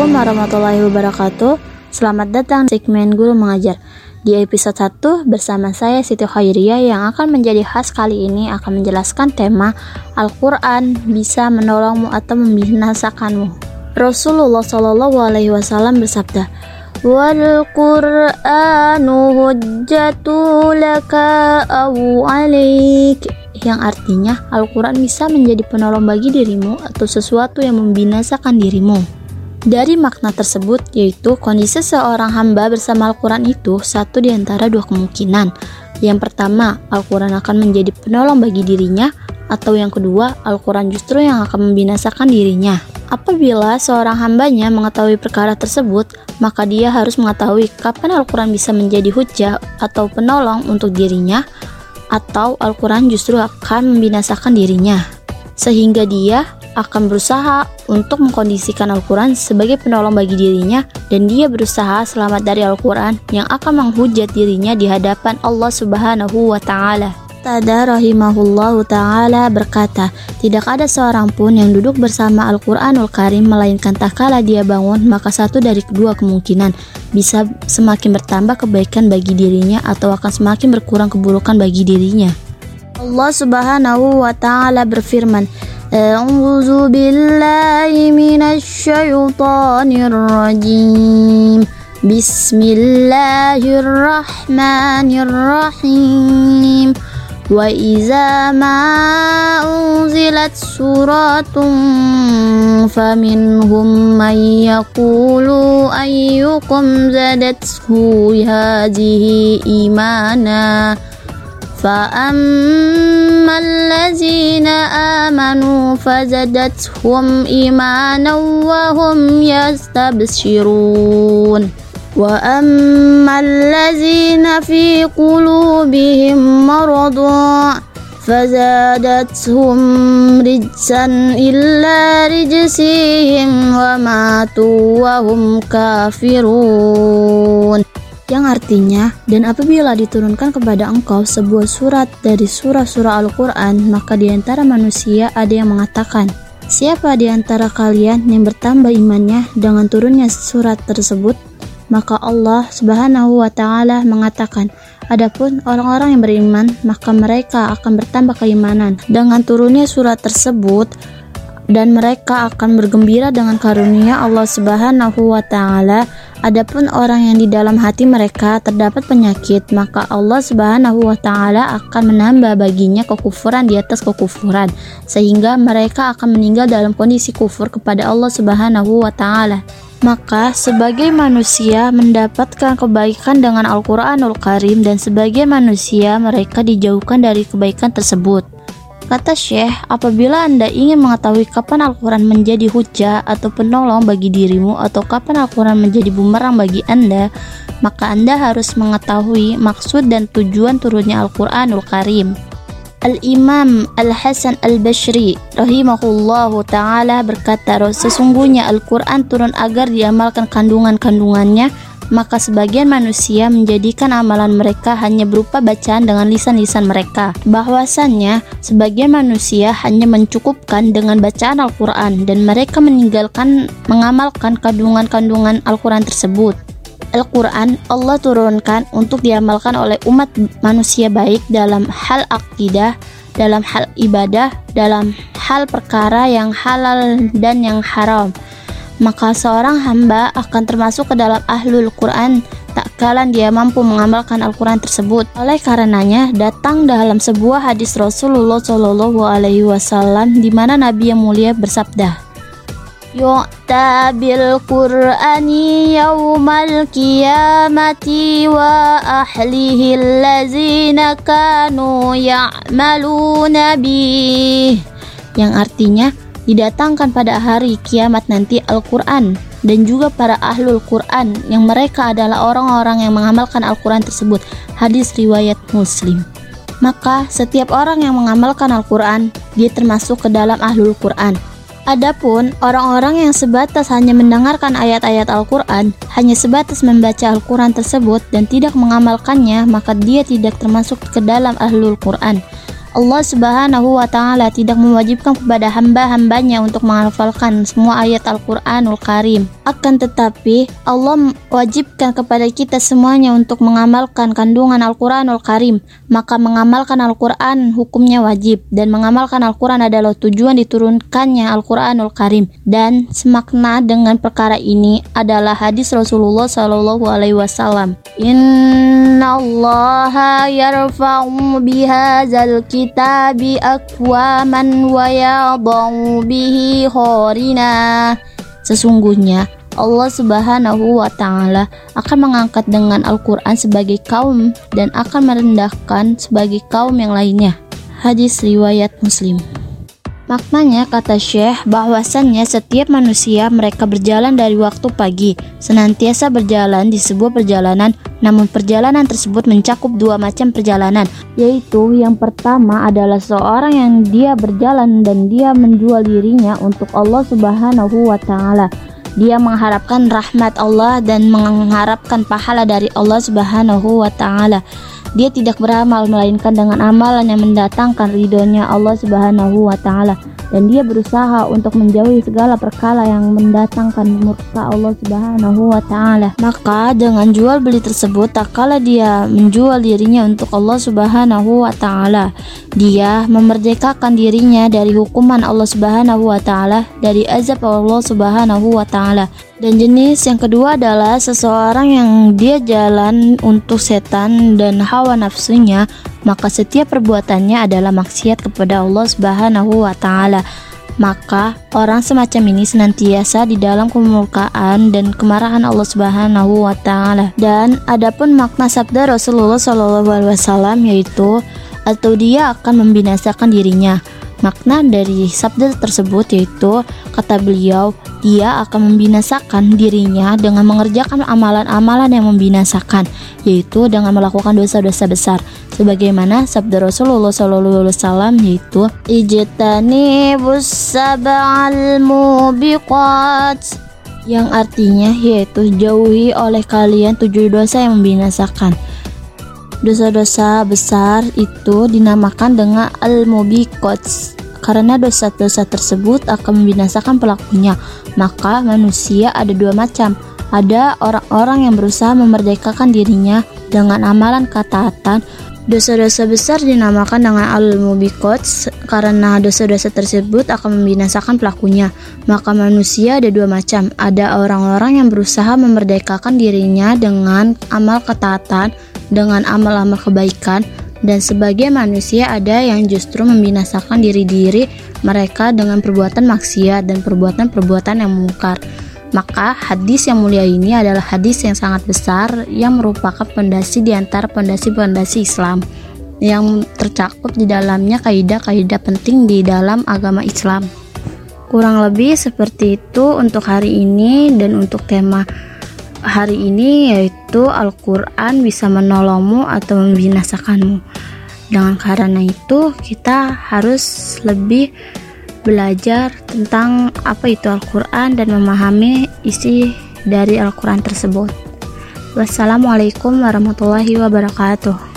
Assalamualaikum warahmatullahi wabarakatuh. Selamat datang di segmen Guru Mengajar. Di episode 1 bersama saya Siti Khairiyah yang akan menjadi khas kali ini akan menjelaskan tema Al-Quran bisa menolongmu atau membinasakanmu. Rasulullah Shallallahu Alaihi Wasallam bersabda Wal Quranu hujjatu laka aw alik yang artinya Al-Quran bisa menjadi penolong bagi dirimu atau sesuatu yang membinasakan dirimu. Dari makna tersebut, yaitu kondisi seorang hamba bersama Al-Quran itu satu di antara dua kemungkinan. Yang pertama, Al-Quran akan menjadi penolong bagi dirinya, atau yang kedua, Al-Quran justru yang akan membinasakan dirinya. Apabila seorang hambanya mengetahui perkara tersebut, maka dia harus mengetahui kapan Al-Quran bisa menjadi hujah atau penolong untuk dirinya, atau Al-Quran justru akan membinasakan dirinya. Sehingga dia akan berusaha untuk mengkondisikan Al-Quran sebagai penolong bagi dirinya dan dia berusaha selamat dari Al-Quran yang akan menghujat dirinya di hadapan Allah Subhanahu wa taala. Tada rahimahullah ta'ala berkata, Tidak ada seorang pun yang duduk bersama Al-Quranul Karim Melainkan tak kala dia bangun Maka satu dari kedua kemungkinan Bisa semakin bertambah kebaikan bagi dirinya Atau akan semakin berkurang keburukan bagi dirinya Allah subhanahu wa ta'ala berfirman أعوذ بالله من الشيطان الرجيم. بسم الله الرحمن الرحيم. وإذا ما أنزلت سورة فمنهم من يقول أيكم زادته هذه إيمانا؟ فأما الذين آمنوا فزدتهم إيمانا وهم يستبشرون. وأما الذين في قلوبهم مرض فزادتهم رجسا إلا رجسهم وماتوا وهم كافرون. Yang artinya, dan apabila diturunkan kepada engkau sebuah surat dari surah-surah Al-Quran, maka di antara manusia ada yang mengatakan, Siapa di antara kalian yang bertambah imannya dengan turunnya surat tersebut? Maka Allah Subhanahu wa Ta'ala mengatakan, Adapun orang-orang yang beriman, maka mereka akan bertambah keimanan dengan turunnya surat tersebut dan mereka akan bergembira dengan karunia Allah Subhanahu wa taala. Adapun orang yang di dalam hati mereka terdapat penyakit, maka Allah Subhanahu wa taala akan menambah baginya kekufuran di atas kekufuran, sehingga mereka akan meninggal dalam kondisi kufur kepada Allah Subhanahu wa taala. Maka sebagai manusia mendapatkan kebaikan dengan Al-Qur'anul Karim dan sebagai manusia mereka dijauhkan dari kebaikan tersebut. Kata Syekh, apabila Anda ingin mengetahui kapan Al-Quran menjadi hujah atau penolong bagi dirimu atau kapan Al-Quran menjadi bumerang bagi Anda, maka Anda harus mengetahui maksud dan tujuan turunnya Al-Quranul Karim. Al-Imam Al-Hasan Al-Bashri rahimahullahu ta'ala berkata, sesungguhnya Al-Quran turun agar diamalkan kandungan-kandungannya maka sebagian manusia menjadikan amalan mereka hanya berupa bacaan dengan lisan-lisan mereka. Bahwasannya, sebagian manusia hanya mencukupkan dengan bacaan Al-Quran dan mereka meninggalkan mengamalkan kandungan-kandungan Al-Quran tersebut. Al-Quran Allah turunkan untuk diamalkan oleh umat manusia baik dalam hal akidah, dalam hal ibadah, dalam hal perkara yang halal dan yang haram maka seorang hamba akan termasuk ke dalam ahlul Quran tak kalan dia mampu mengamalkan Al-Quran tersebut. Oleh karenanya, datang dalam sebuah hadis Rasulullah Shallallahu Alaihi Wasallam di mana Nabi yang mulia bersabda, Qur'ani yawmal qiyamati wa ahlihi allazina kanu ya'maluna bih yang artinya didatangkan pada hari kiamat nanti Al-Quran dan juga para ahlul Quran yang mereka adalah orang-orang yang mengamalkan Al-Quran tersebut. Hadis riwayat muslim. Maka setiap orang yang mengamalkan Al-Quran dia termasuk ke dalam ahlul Quran Adapun orang-orang yang sebatas hanya mendengarkan ayat-ayat Al-Quran, hanya sebatas membaca Al-Quran tersebut dan tidak mengamalkannya, maka dia tidak termasuk ke dalam ahlul Quran. Allah Subhanahu wa taala tidak mewajibkan kepada hamba-hambanya untuk menghafalkan semua ayat Al-Qur'anul Karim Akan tetapi, Allah wajibkan kepada kita semuanya untuk mengamalkan kandungan Al-Quranul Karim. Maka mengamalkan Al-Quran hukumnya wajib. Dan mengamalkan Al-Quran adalah tujuan diturunkannya Al-Quranul Karim. Dan semakna dengan perkara ini adalah hadis Rasulullah Sallallahu Alaihi Wasallam. Inna Allah yarfa'u bihazal kitabi akwaman wa bihi khorina. Sesungguhnya Allah Subhanahu wa taala akan mengangkat dengan Al-Qur'an sebagai kaum dan akan merendahkan sebagai kaum yang lainnya. Hadis riwayat Muslim. Maknanya kata Syekh bahwasannya setiap manusia mereka berjalan dari waktu pagi, senantiasa berjalan di sebuah perjalanan, namun perjalanan tersebut mencakup dua macam perjalanan, yaitu yang pertama adalah seorang yang dia berjalan dan dia menjual dirinya untuk Allah Subhanahu wa taala. Dia mengharapkan rahmat Allah dan mengharapkan pahala dari Allah Subhanahu wa taala. Dia tidak beramal melainkan dengan amalan yang mendatangkan ridhonya Allah Subhanahu wa taala dan dia berusaha untuk menjauhi segala perkara yang mendatangkan murka Allah Subhanahu wa taala. Maka dengan jual beli tersebut tak kala dia menjual dirinya untuk Allah Subhanahu wa taala. Dia memerdekakan dirinya dari hukuman Allah Subhanahu wa taala, dari azab Allah Subhanahu wa taala. Dan jenis yang kedua adalah seseorang yang dia jalan untuk setan dan hawa nafsunya, maka setiap perbuatannya adalah maksiat kepada Allah Subhanahu wa taala. Maka orang semacam ini senantiasa di dalam kemurkaan dan kemarahan Allah Subhanahu wa taala. Dan adapun makna sabda Rasulullah wasallam yaitu atau dia akan membinasakan dirinya. Makna dari sabda tersebut yaitu kata beliau dia akan membinasakan dirinya dengan mengerjakan amalan-amalan yang membinasakan, yaitu dengan melakukan dosa-dosa besar. Sebagaimana sabda Rasulullah SAW yaitu ijtani sab'al mubiqat yang artinya yaitu jauhi oleh kalian tujuh dosa yang membinasakan. Dosa-dosa besar itu dinamakan dengan al-mubiqat karena dosa-dosa tersebut akan membinasakan pelakunya. Maka manusia ada dua macam. Ada orang-orang yang berusaha memerdekakan dirinya dengan amalan ketaatan. Dosa-dosa besar dinamakan dengan al-mubikot karena dosa-dosa tersebut akan membinasakan pelakunya. Maka manusia ada dua macam. Ada orang-orang yang berusaha memerdekakan dirinya dengan amal ketaatan, dengan amal-amal kebaikan, dan sebagai manusia ada yang justru membinasakan diri-diri mereka dengan perbuatan maksiat dan perbuatan-perbuatan yang mungkar. Maka hadis yang mulia ini adalah hadis yang sangat besar yang merupakan pondasi di antara pondasi-pondasi Islam yang tercakup di dalamnya kaidah-kaidah penting di dalam agama Islam. Kurang lebih seperti itu untuk hari ini dan untuk tema hari ini yaitu Al-Quran bisa menolongmu atau membinasakanmu. Dengan karena itu kita harus lebih belajar tentang apa itu Al-Quran dan memahami isi dari Al-Quran tersebut. Wassalamualaikum warahmatullahi wabarakatuh.